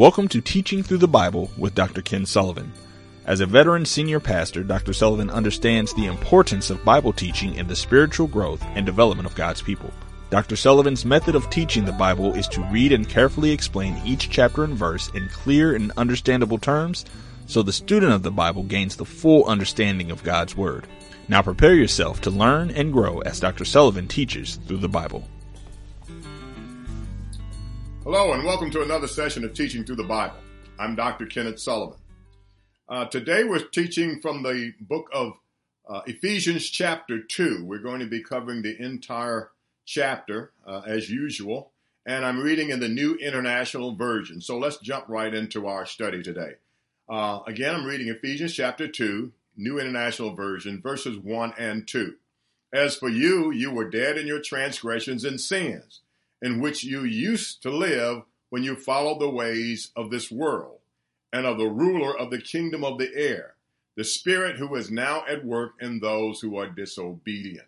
Welcome to Teaching Through the Bible with Dr. Ken Sullivan. As a veteran senior pastor, Dr. Sullivan understands the importance of Bible teaching in the spiritual growth and development of God's people. Dr. Sullivan's method of teaching the Bible is to read and carefully explain each chapter and verse in clear and understandable terms so the student of the Bible gains the full understanding of God's Word. Now prepare yourself to learn and grow as Dr. Sullivan teaches through the Bible. Hello, and welcome to another session of Teaching Through the Bible. I'm Dr. Kenneth Sullivan. Uh, today we're teaching from the book of uh, Ephesians, chapter 2. We're going to be covering the entire chapter uh, as usual, and I'm reading in the New International Version. So let's jump right into our study today. Uh, again, I'm reading Ephesians, chapter 2, New International Version, verses 1 and 2. As for you, you were dead in your transgressions and sins in which you used to live when you followed the ways of this world and of the ruler of the kingdom of the air, the spirit who is now at work in those who are disobedient.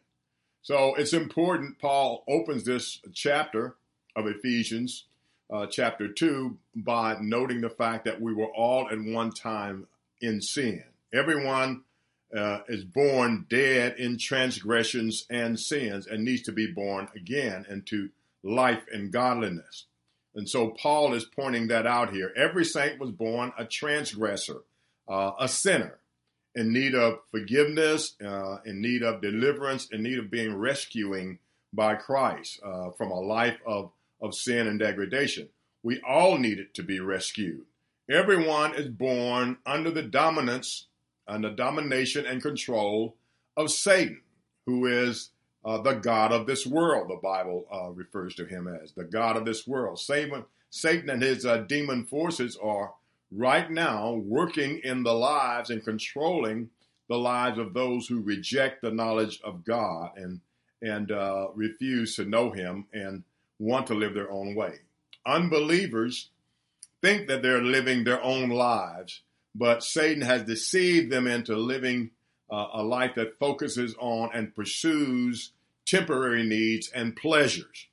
So it's important. Paul opens this chapter of Ephesians, uh, chapter 2, by noting the fact that we were all at one time in sin. Everyone uh, is born dead in transgressions and sins and needs to be born again into life and godliness. And so Paul is pointing that out here. Every saint was born a transgressor, uh, a sinner, in need of forgiveness, uh, in need of deliverance, in need of being rescuing by Christ uh, from a life of, of sin and degradation. We all needed to be rescued. Everyone is born under the dominance the domination and control of Satan, who is uh, the God of this world, the Bible uh, refers to him as the God of this world. Satan, Satan and his uh, demon forces are right now working in the lives and controlling the lives of those who reject the knowledge of God and and uh, refuse to know Him and want to live their own way. Unbelievers think that they're living their own lives, but Satan has deceived them into living uh, a life that focuses on and pursues temporary needs and pleasures.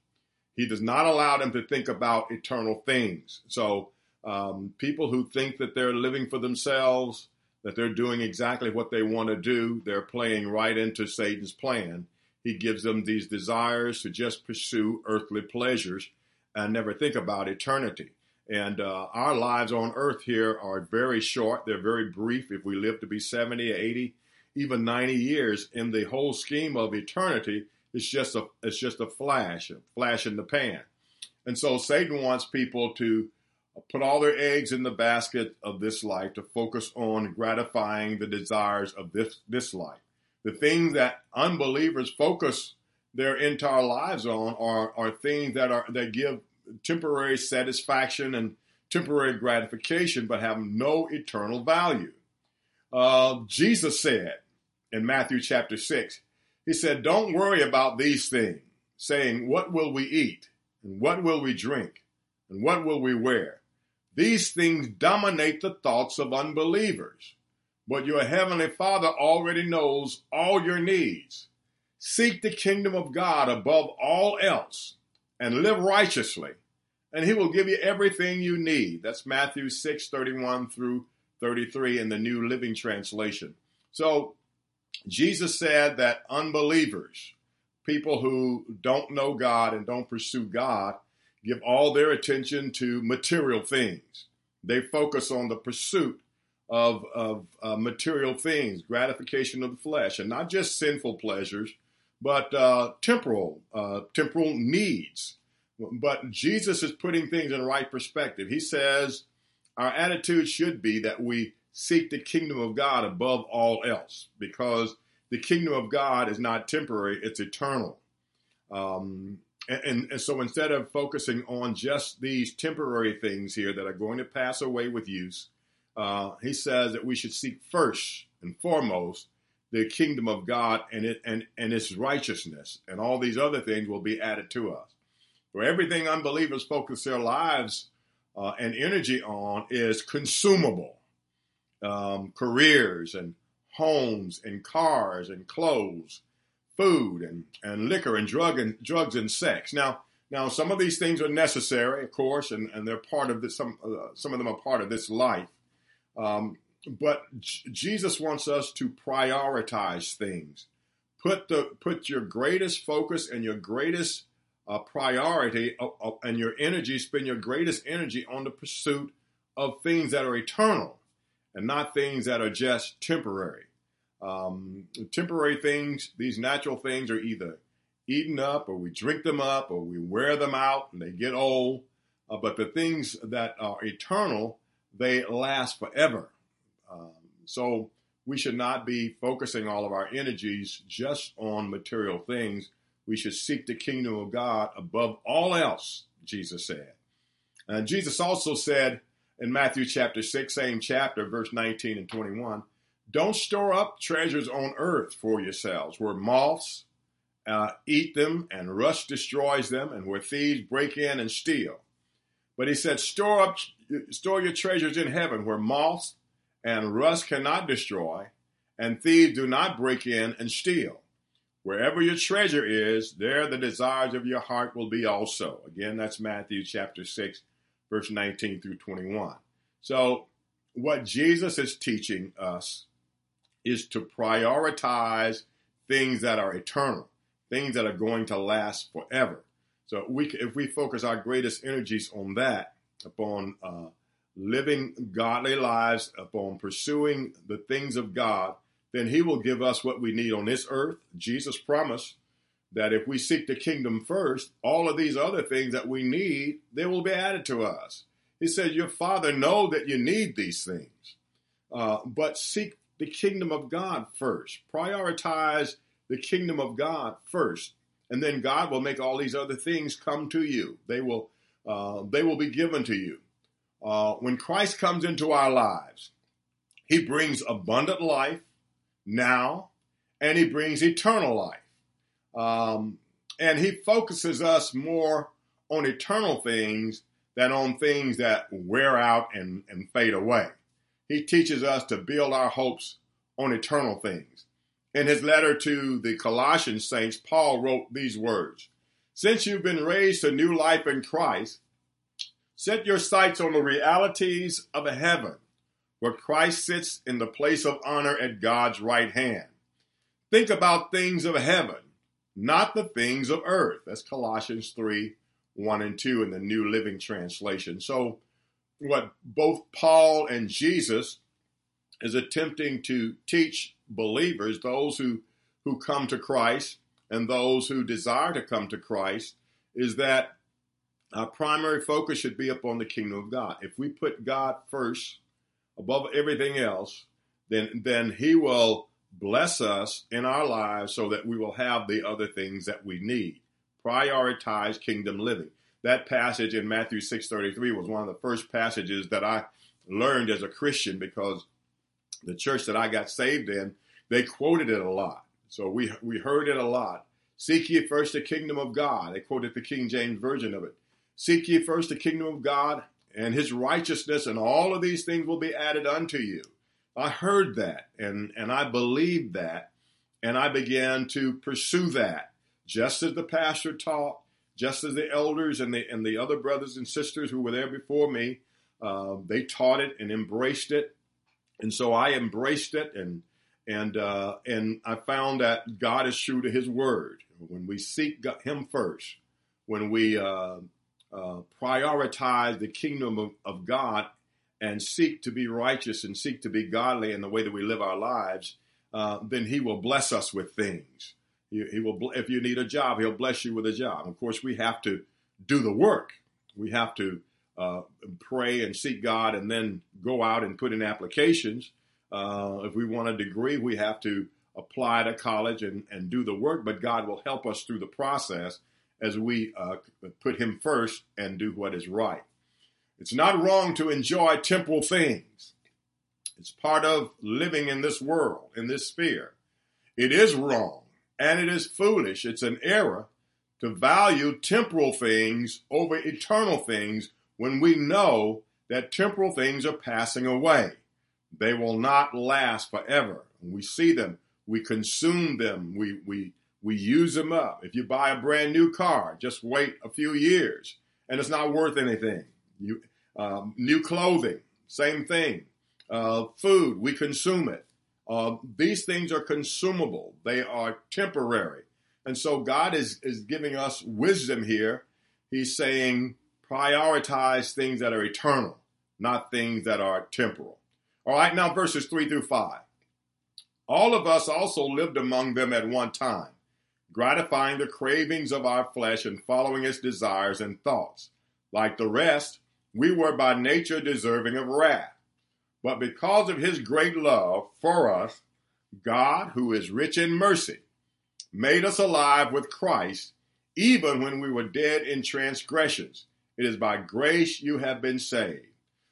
He does not allow them to think about eternal things. So, um, people who think that they're living for themselves, that they're doing exactly what they want to do, they're playing right into Satan's plan. He gives them these desires to just pursue earthly pleasures and never think about eternity. And uh, our lives on earth here are very short. They're very brief. If we live to be 70, or 80, even 90 years in the whole scheme of eternity, it's just a it's just a flash, a flash in the pan. And so Satan wants people to put all their eggs in the basket of this life to focus on gratifying the desires of this this life. The things that unbelievers focus their entire lives on are are things that are that give temporary satisfaction and temporary gratification, but have no eternal value. Uh, Jesus said in Matthew chapter 6, He said, Don't worry about these things, saying, What will we eat? And what will we drink? And what will we wear? These things dominate the thoughts of unbelievers. But your heavenly Father already knows all your needs. Seek the kingdom of God above all else and live righteously, and he will give you everything you need. That's Matthew 6 31 through 33 in the New Living Translation. So Jesus said that unbelievers, people who don't know God and don't pursue God, give all their attention to material things. They focus on the pursuit of, of uh, material things, gratification of the flesh, and not just sinful pleasures, but uh, temporal, uh, temporal needs. But Jesus is putting things in right perspective. He says our attitude should be that we seek the kingdom of God above all else because the kingdom of God is not temporary, it's eternal. Um, and, and, so instead of focusing on just these temporary things here that are going to pass away with use, uh, he says that we should seek first and foremost the kingdom of God and it and, and its righteousness, and all these other things will be added to us. For everything unbelievers focus their lives uh, and energy on is consumable um, careers and homes and cars and clothes, food and, and liquor and drug and drugs and sex. Now, Now, some of these things are necessary, of course, and, and they're part of this. Some uh, some of them are part of this life. Um, but J- Jesus wants us to prioritize things. Put the put your greatest focus and your greatest uh, priority and your energy. Spend your greatest energy on the pursuit of things that are eternal, and not things that are just temporary. Um, temporary things, these natural things, are either eaten up or we drink them up or we wear them out and they get old. Uh, but the things that are eternal, they last forever. Um, so we should not be focusing all of our energies just on material things. We should seek the kingdom of God above all else, Jesus said. And Jesus also said in Matthew chapter 6, same chapter, verse 19 and 21, don't store up treasures on earth for yourselves where moths uh, eat them and rust destroys them and where thieves break in and steal. But he said, store up, store your treasures in heaven where moths and rust cannot destroy and thieves do not break in and steal. Wherever your treasure is, there the desires of your heart will be also. Again, that's Matthew chapter 6, verse 19 through 21. So, what Jesus is teaching us is to prioritize things that are eternal things that are going to last forever. So we, if we focus our greatest energies on that, upon uh, living godly lives, upon pursuing the things of God, then He will give us what we need on this earth. Jesus promised that if we seek the kingdom first, all of these other things that we need, they will be added to us. He said, Your Father know that you need these things, uh, but seek the kingdom of God first. Prioritize the kingdom of God first, and then God will make all these other things come to you. They will uh, they will be given to you. Uh, when Christ comes into our lives, He brings abundant life now, and He brings eternal life. Um, and He focuses us more on eternal things than on things that wear out and, and fade away. He teaches us to build our hopes on eternal things. In his letter to the Colossian saints, Paul wrote these words Since you've been raised to new life in Christ, set your sights on the realities of heaven, where Christ sits in the place of honor at God's right hand. Think about things of heaven, not the things of earth. That's Colossians 3 1 and 2 in the New Living Translation. So, what both Paul and Jesus is attempting to teach believers, those who, who come to Christ and those who desire to come to Christ, is that our primary focus should be upon the kingdom of God. If we put God first above everything else, then then He will bless us in our lives so that we will have the other things that we need. Prioritize kingdom living. That passage in Matthew 6:33 was one of the first passages that I learned as a Christian because the church that I got saved in, they quoted it a lot. So we we heard it a lot. Seek ye first the kingdom of God. They quoted the King James version of it. Seek ye first the kingdom of God and his righteousness, and all of these things will be added unto you. I heard that and, and I believed that, and I began to pursue that, just as the pastor taught, just as the elders and the and the other brothers and sisters who were there before me, uh, they taught it and embraced it, and so I embraced it and and uh, and I found that God is true to His word. When we seek Him first, when we uh, uh, prioritize the kingdom of, of, God and seek to be righteous and seek to be godly in the way that we live our lives, uh, then He will bless us with things. He, he will, if you need a job, He'll bless you with a job. Of course, we have to do the work. We have to uh, pray and seek God and then go out and put in applications. Uh, if we want a degree, we have to apply to college and, and do the work, but God will help us through the process as we uh, put Him first and do what is right. It's not wrong to enjoy temporal things. It's part of living in this world, in this sphere. It is wrong and it is foolish. It's an error to value temporal things over eternal things when we know that temporal things are passing away. They will not last forever. We see them, we consume them, we, we, we use them up. If you buy a brand new car, just wait a few years and it's not worth anything. You, um, new clothing, same thing. Uh, food, we consume it. Uh, these things are consumable. They are temporary. And so God is, is giving us wisdom here. He's saying prioritize things that are eternal, not things that are temporal. All right, now verses 3 through 5. All of us also lived among them at one time, gratifying the cravings of our flesh and following its desires and thoughts. Like the rest, we were by nature deserving of wrath. But because of his great love for us, God, who is rich in mercy, made us alive with Christ, even when we were dead in transgressions. It is by grace you have been saved.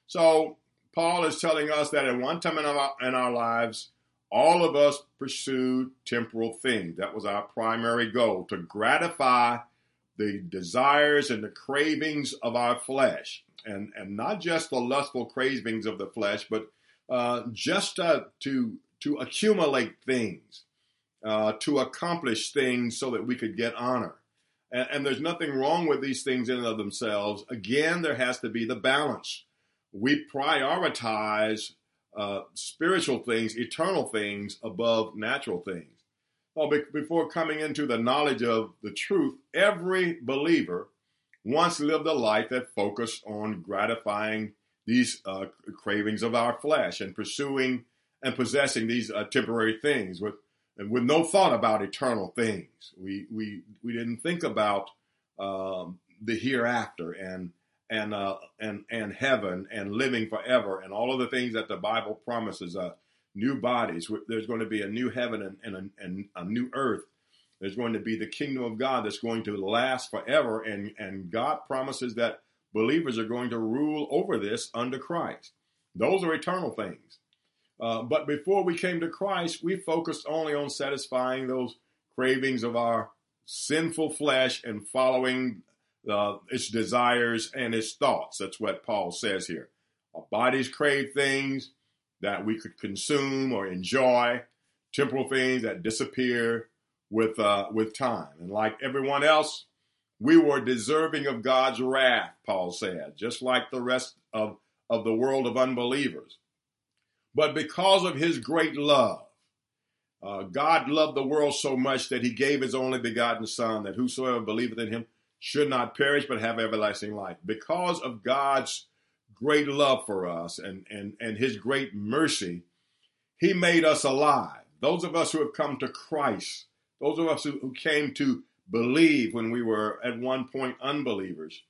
So, Paul is telling us that at one time in our, in our lives, all of us pursued temporal things. That was our primary goal to gratify the desires and the cravings of our flesh. And, and not just the lustful cravings of the flesh, but uh, just uh, to, to accumulate things, uh, to accomplish things so that we could get honor. And, and there's nothing wrong with these things in and of themselves. Again, there has to be the balance. We prioritize uh, spiritual things, eternal things above natural things. Well, be- before coming into the knowledge of the truth, every believer once lived a life that focused on gratifying these uh, cravings of our flesh and pursuing and possessing these uh, temporary things with and with no thought about eternal things. We we we didn't think about um, the hereafter and and uh, and and heaven and living forever and all of the things that the Bible promises us. Uh, new bodies. There's going to be a new heaven and, and, a, and a new earth. There's going to be the kingdom of God that's going to last forever, and and God promises that believers are going to rule over this under Christ. Those are eternal things. Uh, but before we came to Christ, we focused only on satisfying those cravings of our sinful flesh and following uh, its desires and its thoughts. That's what Paul says here. Our bodies crave things that we could consume or enjoy, temporal things that disappear with uh, with time. And like everyone else, we were deserving of God's wrath, Paul said, just like the rest of, of the world of unbelievers. But because of his great love, uh, God loved the world so much that he gave his only begotten Son, that whosoever believeth in him should not perish but have everlasting life. Because of God's great love for us and, and, and his great mercy, he made us alive. Those of us who have come to Christ, those of us who, who came to believe when we were at one point unbelievers,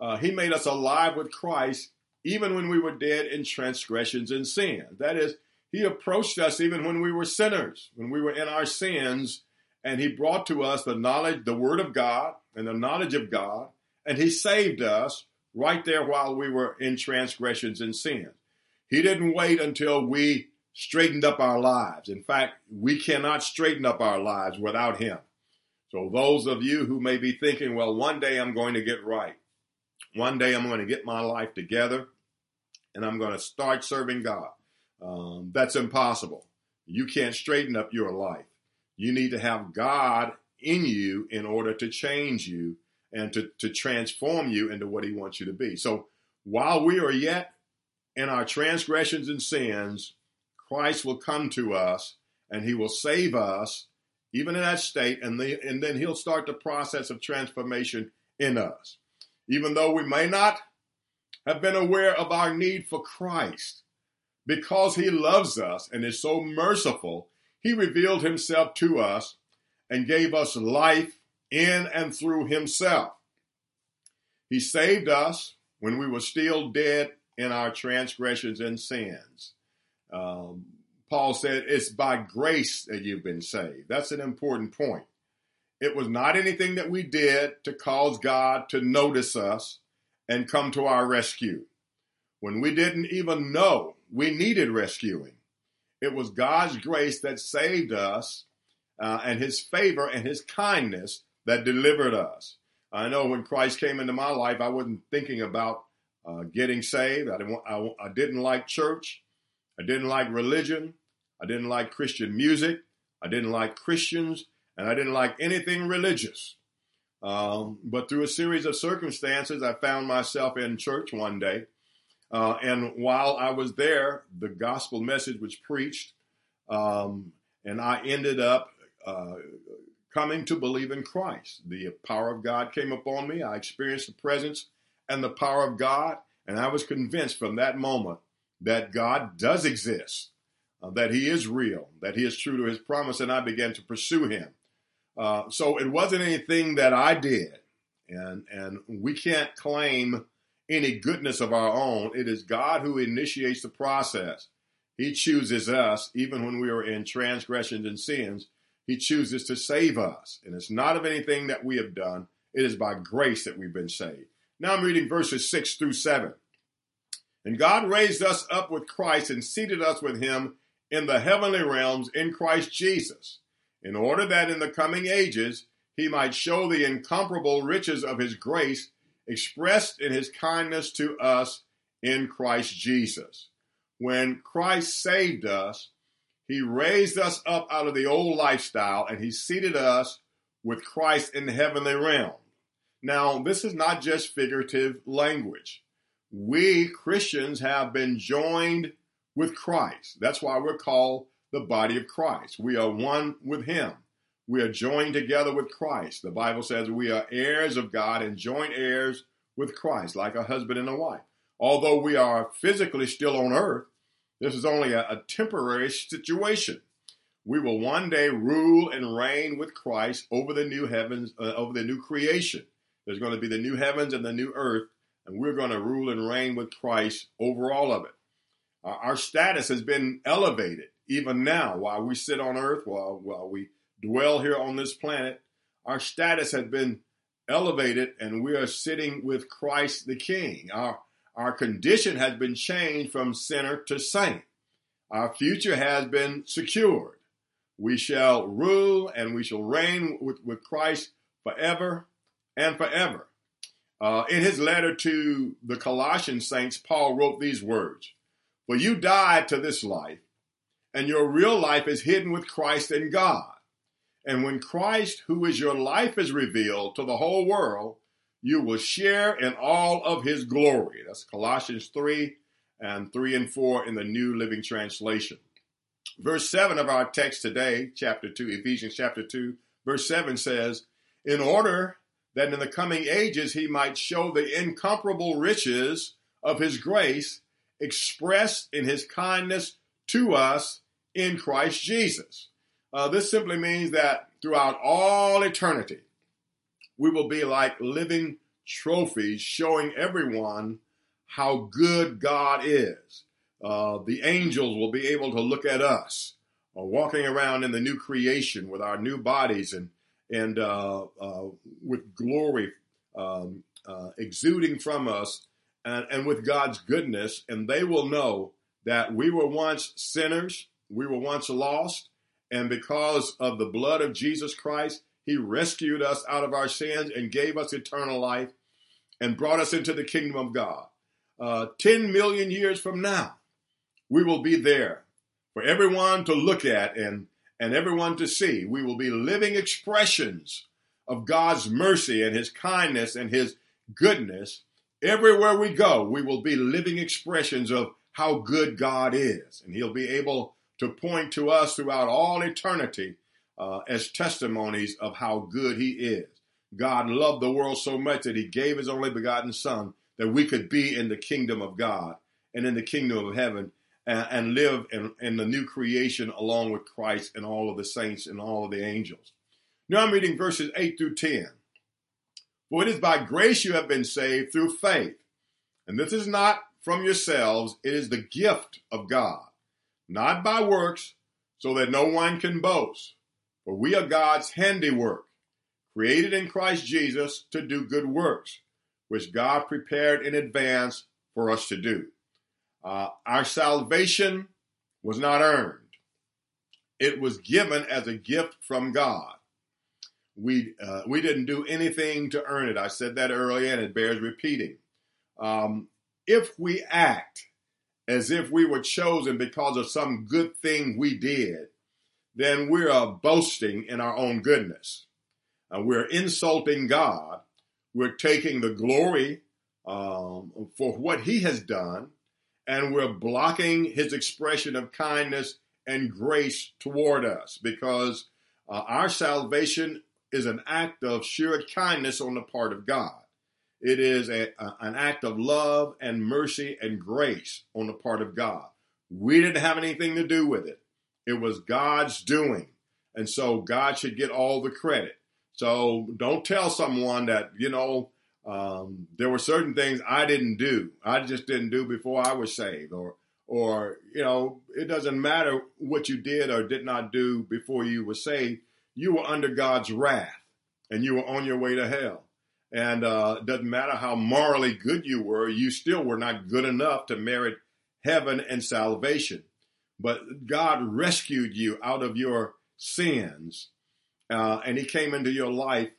uh, he made us alive with Christ even when we were dead in transgressions and sin. That is, he approached us even when we were sinners, when we were in our sins, and he brought to us the knowledge, the word of God and the knowledge of God, and he saved us right there while we were in transgressions and sin. He didn't wait until we straightened up our lives. In fact, we cannot straighten up our lives without him. So those of you who may be thinking, well, one day I'm going to get right. One day I'm going to get my life together and I'm going to start serving God. Um, that's impossible. You can't straighten up your life. You need to have God in you in order to change you and to, to transform you into what He wants you to be. So while we are yet in our transgressions and sins, Christ will come to us and He will save us, even in that state, and, the, and then He'll start the process of transformation in us. Even though we may not have been aware of our need for Christ. Because he loves us and is so merciful, he revealed himself to us and gave us life in and through himself. He saved us when we were still dead in our transgressions and sins. Um, Paul said it's by grace that you've been saved. That's an important point. It was not anything that we did to cause God to notice us and come to our rescue. When we didn't even know we needed rescuing, it was God's grace that saved us uh, and his favor and his kindness that delivered us. I know when Christ came into my life, I wasn't thinking about uh, getting saved. I didn't, I, I didn't like church. I didn't like religion. I didn't like Christian music. I didn't like Christians. and I didn't like anything religious. Um, but through a series of circumstances, I found myself in church one day. Uh, and while I was there, the gospel message was preached. Um, and I ended up uh, coming to believe in Christ. The power of God came upon me. I experienced the presence and the power of God. And I was convinced from that moment that God does exist, uh, that He is real, that He is true to His promise. And I began to pursue Him. Uh, so it wasn't anything that I did. And, and we can't claim any goodness of our own. It is God who initiates the process. He chooses us, even when we are in transgressions and sins. He chooses to save us. And it's not of anything that we have done, it is by grace that we've been saved. Now I'm reading verses 6 through 7. And God raised us up with Christ and seated us with him in the heavenly realms in Christ Jesus, in order that in the coming ages he might show the incomparable riches of his grace expressed in his kindness to us in Christ Jesus. When Christ saved us, he raised us up out of the old lifestyle and he seated us with Christ in the heavenly realm. Now, this is not just figurative language. We Christians have been joined with Christ. That's why we're called the body of Christ. We are one with him. We are joined together with Christ. The Bible says we are heirs of God and joint heirs with Christ, like a husband and a wife. Although we are physically still on earth, this is only a, a temporary situation. We will one day rule and reign with Christ over the new heavens, uh, over the new creation. There's going to be the new heavens and the new earth, and we're going to rule and reign with Christ over all of it. Our status has been elevated even now while we sit on earth, while, while we dwell here on this planet. Our status has been elevated, and we are sitting with Christ the King. Our our condition has been changed from sinner to saint. Our future has been secured. We shall rule and we shall reign with, with Christ forever and forever. Uh, in his letter to the Colossian saints, Paul wrote these words For you died to this life, and your real life is hidden with Christ in God. And when Christ, who is your life, is revealed to the whole world, you will share in all of his glory. That's Colossians 3 and 3 and 4 in the New Living Translation. Verse 7 of our text today, chapter 2, Ephesians chapter 2, verse 7 says, In order that in the coming ages he might show the incomparable riches of his grace expressed in his kindness to us in Christ Jesus. Uh, this simply means that throughout all eternity, we will be like living trophies showing everyone how good God is. Uh, the angels will be able to look at us uh, walking around in the new creation with our new bodies and and uh, uh with glory um, uh, exuding from us and, and with God's goodness, and they will know that we were once sinners, we were once lost, and because of the blood of Jesus Christ, he rescued us out of our sins and gave us eternal life and brought us into the kingdom of God. Uh, 10 million years from now, we will be there for everyone to look at and, and everyone to see. We will be living expressions of God's mercy and his kindness and his goodness. Everywhere we go, we will be living expressions of how good God is. And he'll be able to point to us throughout all eternity uh, as testimonies of how good he is. God loved the world so much that he gave his only begotten son that we could be in the kingdom of God and in the kingdom of heaven and, and live in, in the new creation along with Christ and all of the saints and all of the angels. Now I'm reading verses 8 through 10. For it is by grace you have been saved through faith. And this is not from yourselves, it is the gift of God, not by works, so that no one can boast. For we are God's handiwork, created in Christ Jesus to do good works, which God prepared in advance for us to do. Uh, our salvation was not earned. It was given as a gift from God. We, uh, we didn't do anything to earn it. I said that earlier and it bears repeating. Um, if we act as if we were chosen because of some good thing we did, then we are boasting in our own goodness. Uh, we're insulting God. We're taking the glory um, for what He has done, and we're blocking His expression of kindness and grace toward us because uh, our salvation is an act of sheer kindness on the part of God. It is a, a, an act of love and mercy and grace on the part of God. We didn't have anything to do with it. It was God's doing. And so God should get all the credit. So don't tell someone that, you know, um, there were certain things I didn't do. I just didn't do before I was saved or, or, you know, it doesn't matter what you did or did not do before you were saved. You were under God's wrath and you were on your way to hell. And uh, it doesn't matter how morally good you were, you still were not good enough to merit heaven and salvation. But God rescued you out of your sins, uh, and He came into your life,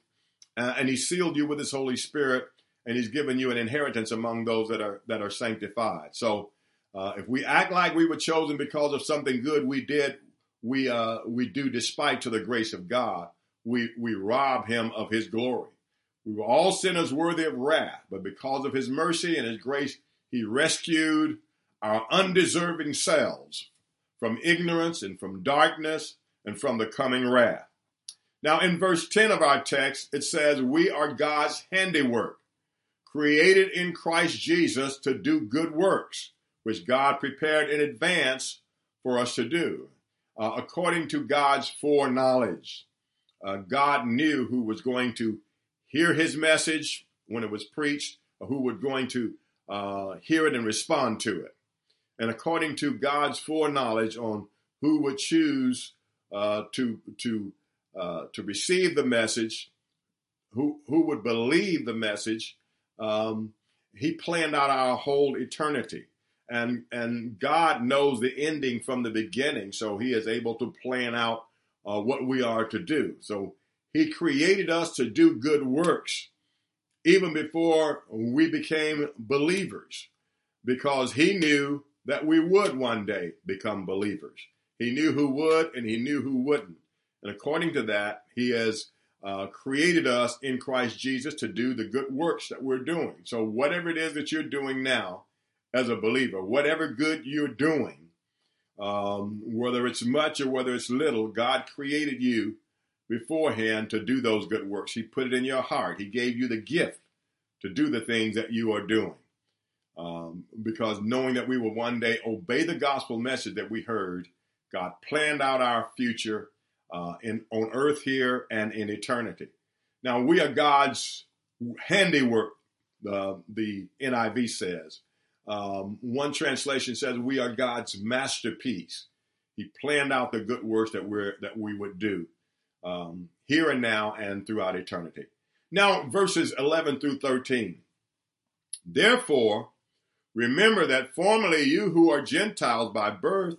uh, and He sealed you with His Holy Spirit, and He's given you an inheritance among those that are that are sanctified. So, uh, if we act like we were chosen because of something good we did, we uh, we do despite to the grace of God. We we rob Him of His glory. We were all sinners worthy of wrath, but because of his mercy and his grace, he rescued our undeserving selves from ignorance and from darkness and from the coming wrath. Now, in verse 10 of our text, it says, We are God's handiwork, created in Christ Jesus to do good works, which God prepared in advance for us to do, uh, according to God's foreknowledge. Uh, God knew who was going to hear his message when it was preached, or who were going to uh, hear it and respond to it. And according to God's foreknowledge on who would choose uh, to to uh, to receive the message, who who would believe the message, um, He planned out our whole eternity, and and God knows the ending from the beginning, so He is able to plan out uh, what we are to do. So he created us to do good works even before we became believers because he knew that we would one day become believers. He knew who would and he knew who wouldn't. And according to that, he has uh, created us in Christ Jesus to do the good works that we're doing. So, whatever it is that you're doing now as a believer, whatever good you're doing, um, whether it's much or whether it's little, God created you beforehand to do those good works. He put it in your heart. He gave you the gift to do the things that you are doing. Um, because knowing that we will one day obey the gospel message that we heard, God planned out our future uh, in on earth here and in eternity. Now we are God's handiwork. Uh, the NIV says. Um, one translation says we are God's masterpiece. He planned out the good works that we're that we would do um, here and now and throughout eternity. Now, verses 11 through 13. Therefore, remember that formerly you who are Gentiles by birth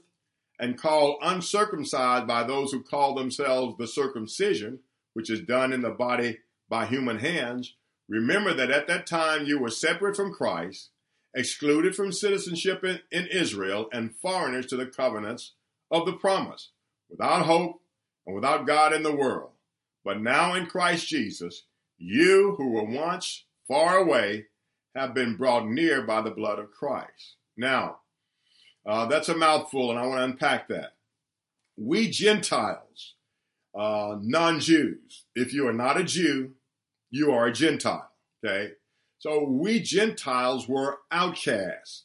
and called uncircumcised by those who call themselves the circumcision, which is done in the body by human hands, remember that at that time you were separate from Christ, excluded from citizenship in, in Israel, and foreigners to the covenants of the promise, without hope and without God in the world. But now in Christ Jesus, you who were once far away have been brought near by the blood of Christ. Now, uh, that's a mouthful, and I want to unpack that. We Gentiles, uh, non Jews, if you are not a Jew, you are a Gentile. Okay? So we Gentiles were outcasts.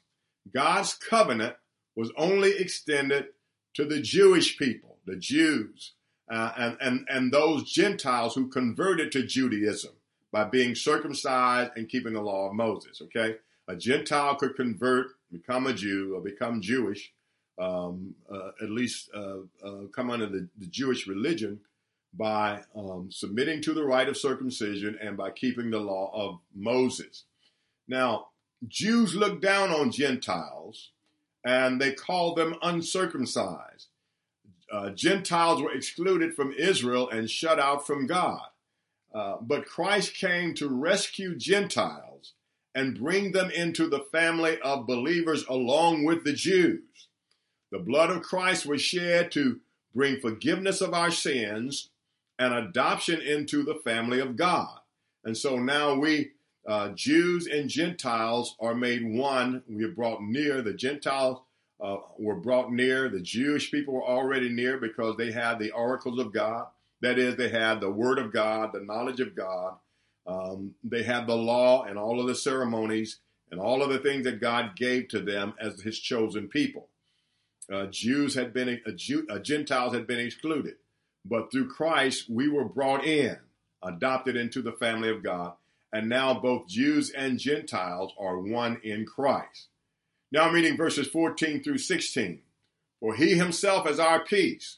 God's covenant was only extended to the Jewish people, the Jews uh, and, and, and those Gentiles who converted to Judaism by being circumcised and keeping the law of Moses. Okay, a Gentile could convert, become a Jew, or become Jewish, um, uh, at least uh, uh come under the, the, Jewish religion by um, submitting to the rite of circumcision and by keeping the law of Moses. Now, Jews look down on Gentiles and they call them uncircumcised uh, Gentiles were excluded from Israel and shut out from God. Uh, but Christ came to rescue Gentiles and bring them into the family of believers along with the Jews. The blood of Christ was shed to bring forgiveness of our sins and adoption into the family of God. And so now we, uh, Jews and Gentiles, are made one. We are brought near. The Gentiles uh, were brought near. The Jewish people were already near because they had the oracles of God. That is, they had the Word of God, the knowledge of God. Um, they had the law and all of the ceremonies and all of the things that God gave to them as His chosen people. Uh, Jews had been, uh, uh, Gentiles had been excluded, but through Christ we were brought in, adopted into the family of God, and now both Jews and Gentiles are one in Christ. Now I'm reading verses 14 through 16. For he himself is our peace,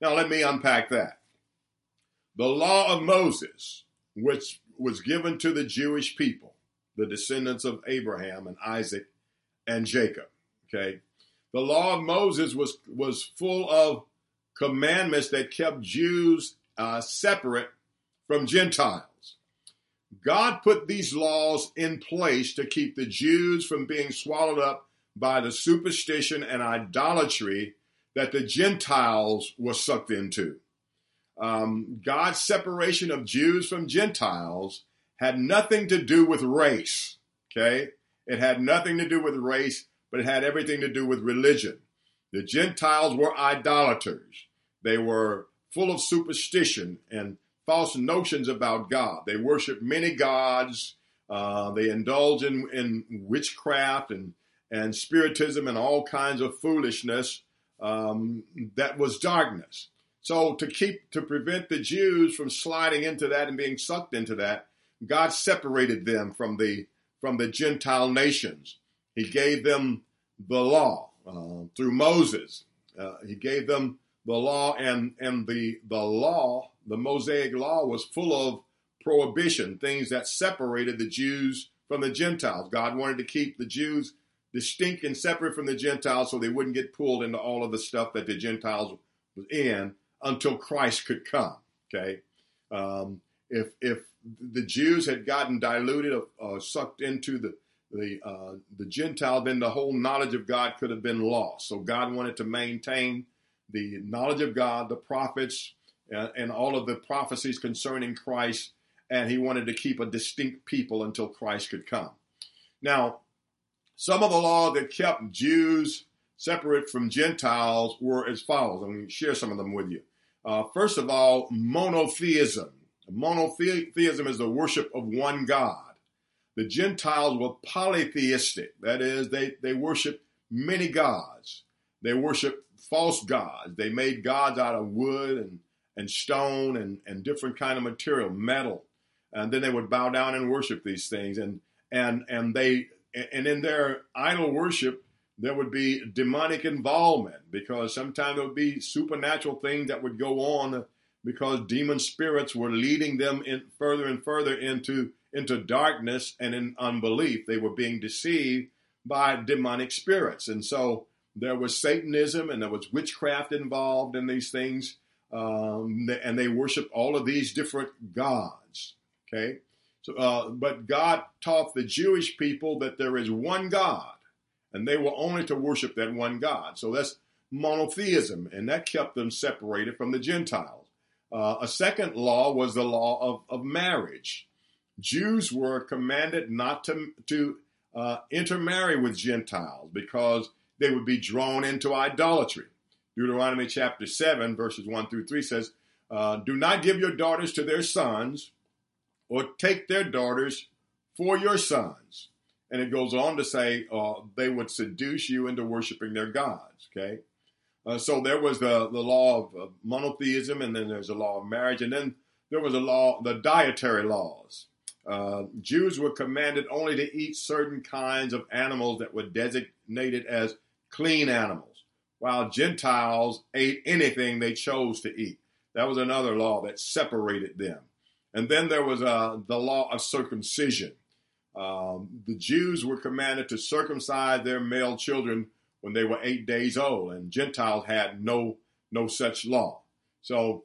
Now let me unpack that. The law of Moses, which was given to the Jewish people, the descendants of Abraham and Isaac and Jacob. Okay. The law of Moses was, was full of commandments that kept Jews uh, separate from Gentiles. God put these laws in place to keep the Jews from being swallowed up by the superstition and idolatry that the Gentiles were sucked into. Um, God's separation of Jews from Gentiles had nothing to do with race. Okay. It had nothing to do with race, but it had everything to do with religion. The Gentiles were idolaters. They were full of superstition and false notions about God. They worship many gods. Uh, they indulge in, in witchcraft and, and spiritism and all kinds of foolishness um, that was darkness. So to keep to prevent the Jews from sliding into that and being sucked into that, God separated them from the from the Gentile nations. He gave them the law uh, through Moses. Uh, he gave them the law, and and the the law, the Mosaic law, was full of prohibition, things that separated the Jews from the Gentiles. God wanted to keep the Jews distinct and separate from the Gentiles, so they wouldn't get pulled into all of the stuff that the Gentiles was in until Christ could come. Okay, um, if if the Jews had gotten diluted or uh, sucked into the the uh, the Gentile, then the whole knowledge of God could have been lost. So God wanted to maintain the knowledge of God, the prophets, and all of the prophecies concerning Christ, and He wanted to keep a distinct people until Christ could come. Now, some of the law that kept Jews separate from Gentiles were as follows. I'm going to share some of them with you. Uh, first of all, monotheism. Monotheism is the worship of one God. The Gentiles were polytheistic. That is, they, they worship many gods. They worship false gods. They made gods out of wood and, and stone and, and different kind of material, metal. And then they would bow down and worship these things. And and and they and in their idol worship, there would be demonic involvement because sometimes there would be supernatural things that would go on because demon spirits were leading them in further and further into into darkness and in unbelief. They were being deceived by demonic spirits. And so there was Satanism and there was witchcraft involved in these things. Um, and they worshiped all of these different gods. Okay. So, uh, but God taught the Jewish people that there is one God and they were only to worship that one God. So that's monotheism, and that kept them separated from the Gentiles. Uh, a second law was the law of, of marriage. Jews were commanded not to, to uh, intermarry with Gentiles because they would be drawn into idolatry. Deuteronomy chapter 7, verses 1 through 3 says, uh, Do not give your daughters to their sons, or take their daughters for your sons. And it goes on to say uh, they would seduce you into worshiping their gods. Okay, uh, so there was the the law of, of monotheism, and then there's a law of marriage, and then there was a law, the dietary laws. Uh, Jews were commanded only to eat certain kinds of animals that were designated as clean animals while Gentiles ate anything they chose to eat. That was another law that separated them. And then there was uh, the law of circumcision. Um, the Jews were commanded to circumcise their male children when they were eight days old, and Gentiles had no no such law. So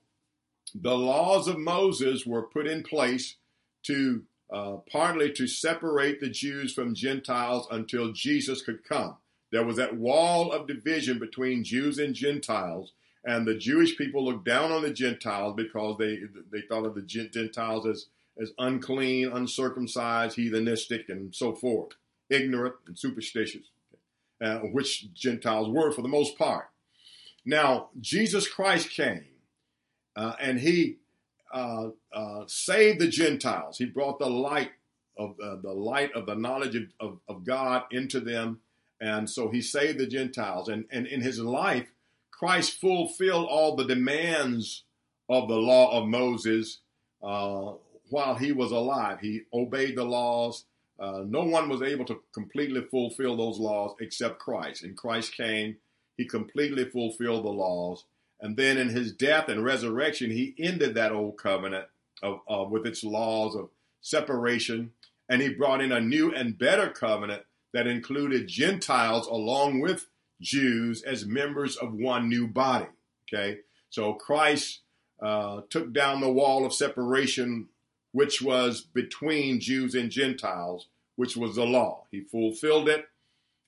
the laws of Moses were put in place to uh, partly to separate the Jews from Gentiles until Jesus could come. There was that wall of division between Jews and Gentiles, and the Jewish people looked down on the Gentiles because they they thought of the Gentiles as as unclean, uncircumcised, heathenistic, and so forth, ignorant and superstitious, uh, which Gentiles were for the most part. Now Jesus Christ came, uh, and he uh, uh, saved the Gentiles. He brought the light of uh, the light of the knowledge of, of, of, God into them, and so he saved the Gentiles. And, and in his life, Christ fulfilled all the demands of the law of Moses uh, while he was alive. He obeyed the laws. Uh, no one was able to completely fulfill those laws except Christ. And Christ came, he completely fulfilled the laws. And then in his death and resurrection, he ended that old covenant of, with its laws of separation, and he brought in a new and better covenant that included Gentiles along with Jews as members of one new body. Okay, so Christ uh, took down the wall of separation, which was between Jews and Gentiles, which was the law. He fulfilled it,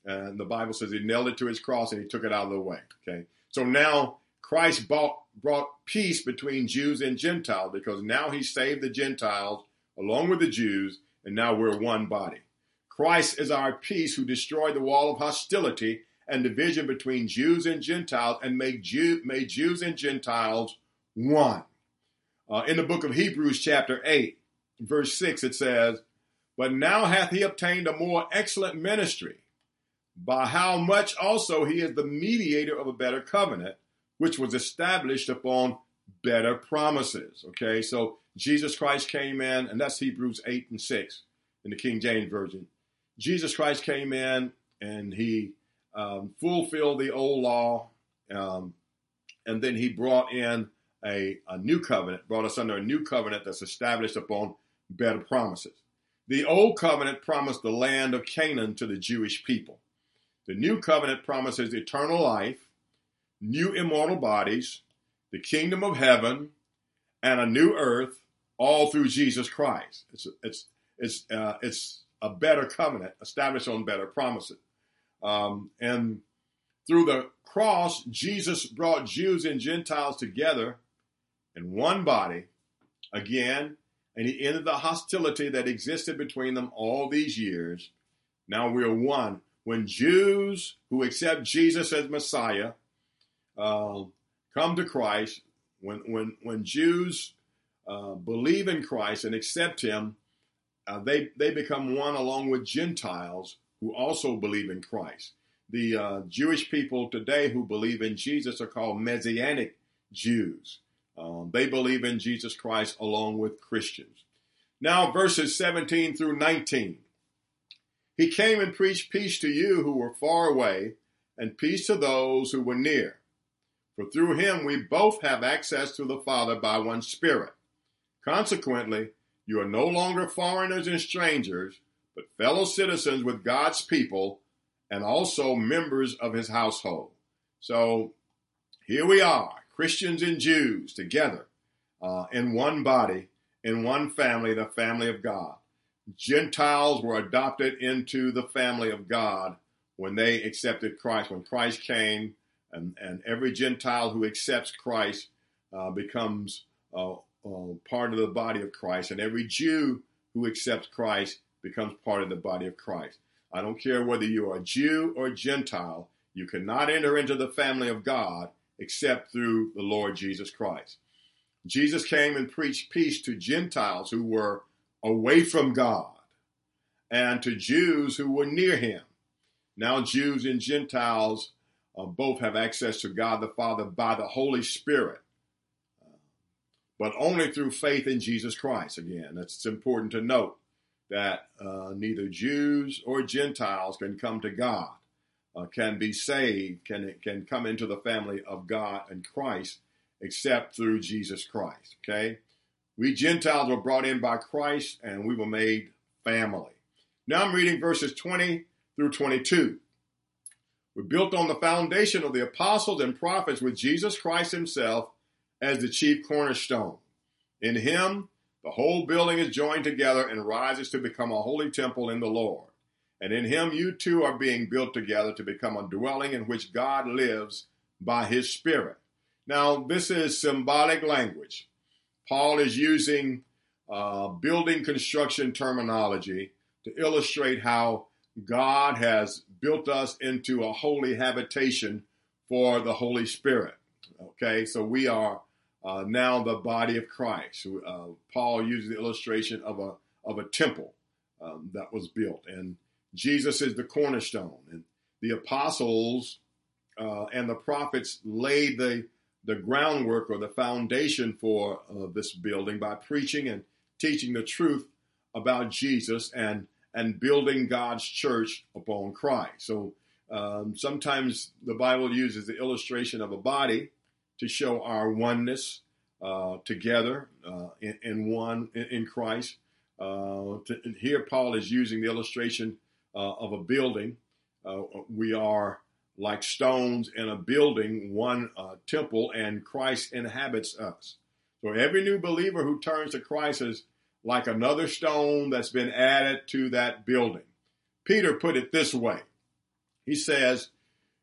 and the Bible says he nailed it to his cross and he took it out of the way. Okay, so now Christ brought, brought peace between Jews and Gentiles because now he saved the Gentiles along with the Jews, and now we're one body. Christ is our peace who destroyed the wall of hostility and division between Jews and Gentiles and made, Jew, made Jews and Gentiles one. Uh, in the book of Hebrews, chapter 8, verse 6, it says, But now hath he obtained a more excellent ministry, by how much also he is the mediator of a better covenant which was established upon better promises. Okay, so Jesus Christ came in, and that's Hebrews 8 and 6 in the King James Version. Jesus Christ came in and he um, fulfilled the old law, um, and then he brought in a, a new covenant, brought us under a new covenant that's established upon better promises. The old covenant promised the land of Canaan to the Jewish people. The new covenant promises eternal life new immortal bodies, the kingdom of heaven, and a new earth, all through Jesus Christ. It's it's it's uh, it's a better covenant established on better promises, um, and through the cross, Jesus brought Jews and Gentiles together in one body again, and he ended the hostility that existed between them all these years. Now we're one. When Jews who accept Jesus as Messiah uh, come to Christ, when when when Jews uh, believe in Christ and accept Him, uh, they they become one along with Gentiles who also believe in Christ. The uh, Jewish people today who believe in Jesus are called Messianic Jews. Um, they believe in Jesus Christ along with Christians. Now, verses 17 through 19. He came and preached peace to you who were far away, and peace to those who were near. For through him we both have access to the Father by one Spirit. Consequently, you are no longer foreigners and strangers, but fellow citizens with God's people and also members of his household. So here we are, Christians and Jews together uh, in one body, in one family, the family of God. Gentiles were adopted into the family of God when they accepted Christ. When Christ came, and, and every Gentile who accepts Christ uh, becomes uh, uh, part of the body of Christ, and every Jew who accepts Christ becomes part of the body of Christ. I don't care whether you are Jew or Gentile, you cannot enter into the family of God except through the Lord Jesus Christ. Jesus came and preached peace to Gentiles who were away from God and to Jews who were near him. Now, Jews and Gentiles uh, both have access to God the Father by the Holy Spirit, but only through faith in Jesus Christ. Again, it's important to note that uh, neither Jews or Gentiles can come to God uh, can be saved, can can come into the family of God and Christ, except through Jesus Christ. Okay, we Gentiles were brought in by Christ, and we were made family. Now I'm reading verses 20 through 22. We're built on the foundation of the apostles and prophets with Jesus Christ Himself as the chief cornerstone. In Him, the whole building is joined together and rises to become a holy temple in the Lord. And in him you too are being built together to become a dwelling in which God lives by his Spirit. Now, this is symbolic language. Paul is using uh, building construction terminology to illustrate how God has built us into a holy habitation for the Holy Spirit. Okay, so we are uh, now the body of Christ. Uh, Paul uses the illustration of a of a temple um, that was built, and Jesus is the cornerstone, and the apostles uh, and the prophets laid the the groundwork or the foundation for uh, this building by preaching and teaching the truth about Jesus and and building God's church upon Christ. So um, sometimes the Bible uses the illustration of a body to show our oneness uh, together uh, in, in, one in, in Christ. Uh, to, here, Paul is using the illustration uh, of a building. Uh, we are like stones in a building, one uh, temple, and Christ inhabits us. So every new believer who turns to Christ is like another stone that's been added to that building. Peter put it this way. He says,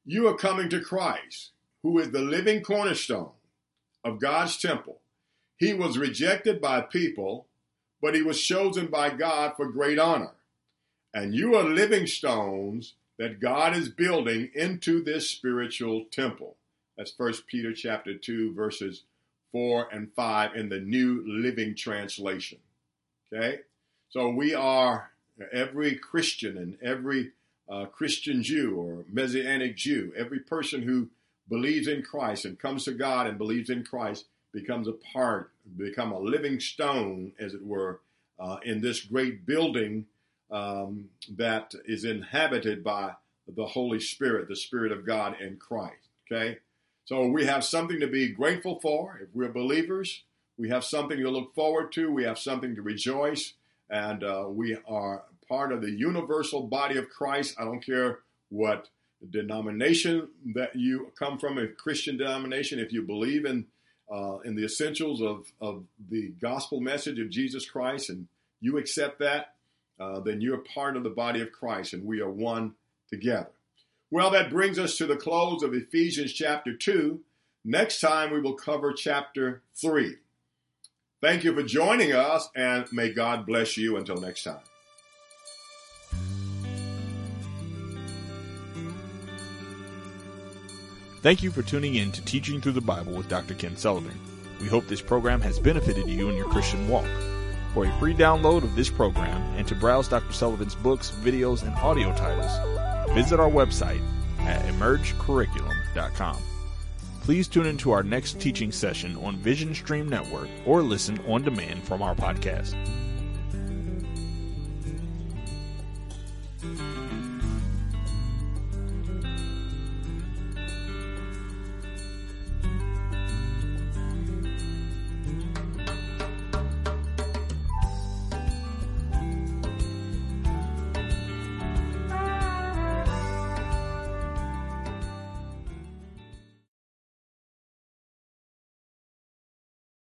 You are coming to Christ, who is the living cornerstone of God's temple. He was rejected by people, but he was chosen by God for great honor. And you are living stones that God is building into this spiritual temple. That's First Peter chapter 2 verses 4 and 5 in the New Living Translation. Okay? So we are every Christian and every uh, Christian Jew or Messianic Jew, every person who believes in Christ and comes to God and believes in Christ becomes a part, become a living stone, as it were, uh, in this great building um, that is inhabited by the Holy Spirit, the Spirit of God in Christ. Okay? So we have something to be grateful for. If we're believers, we have something to look forward to. We have something to rejoice. And uh, we are part of the universal body of Christ. I don't care what denomination that you come from, a Christian denomination, if you believe in uh, in the essentials of, of the gospel message of Jesus Christ and you accept that, uh, then you're part of the body of Christ and we are one together. Well, that brings us to the close of Ephesians chapter 2. Next time we will cover chapter 3. Thank you for joining us and may God bless you until next time. Thank you for tuning in to Teaching Through the Bible with Dr. Ken Sullivan. We hope this program has benefited you in your Christian walk. For a free download of this program and to browse Dr. Sullivan's books, videos, and audio titles, visit our website at emergecurriculum.com. Please tune into our next teaching session on Vision Stream Network or listen on demand from our podcast.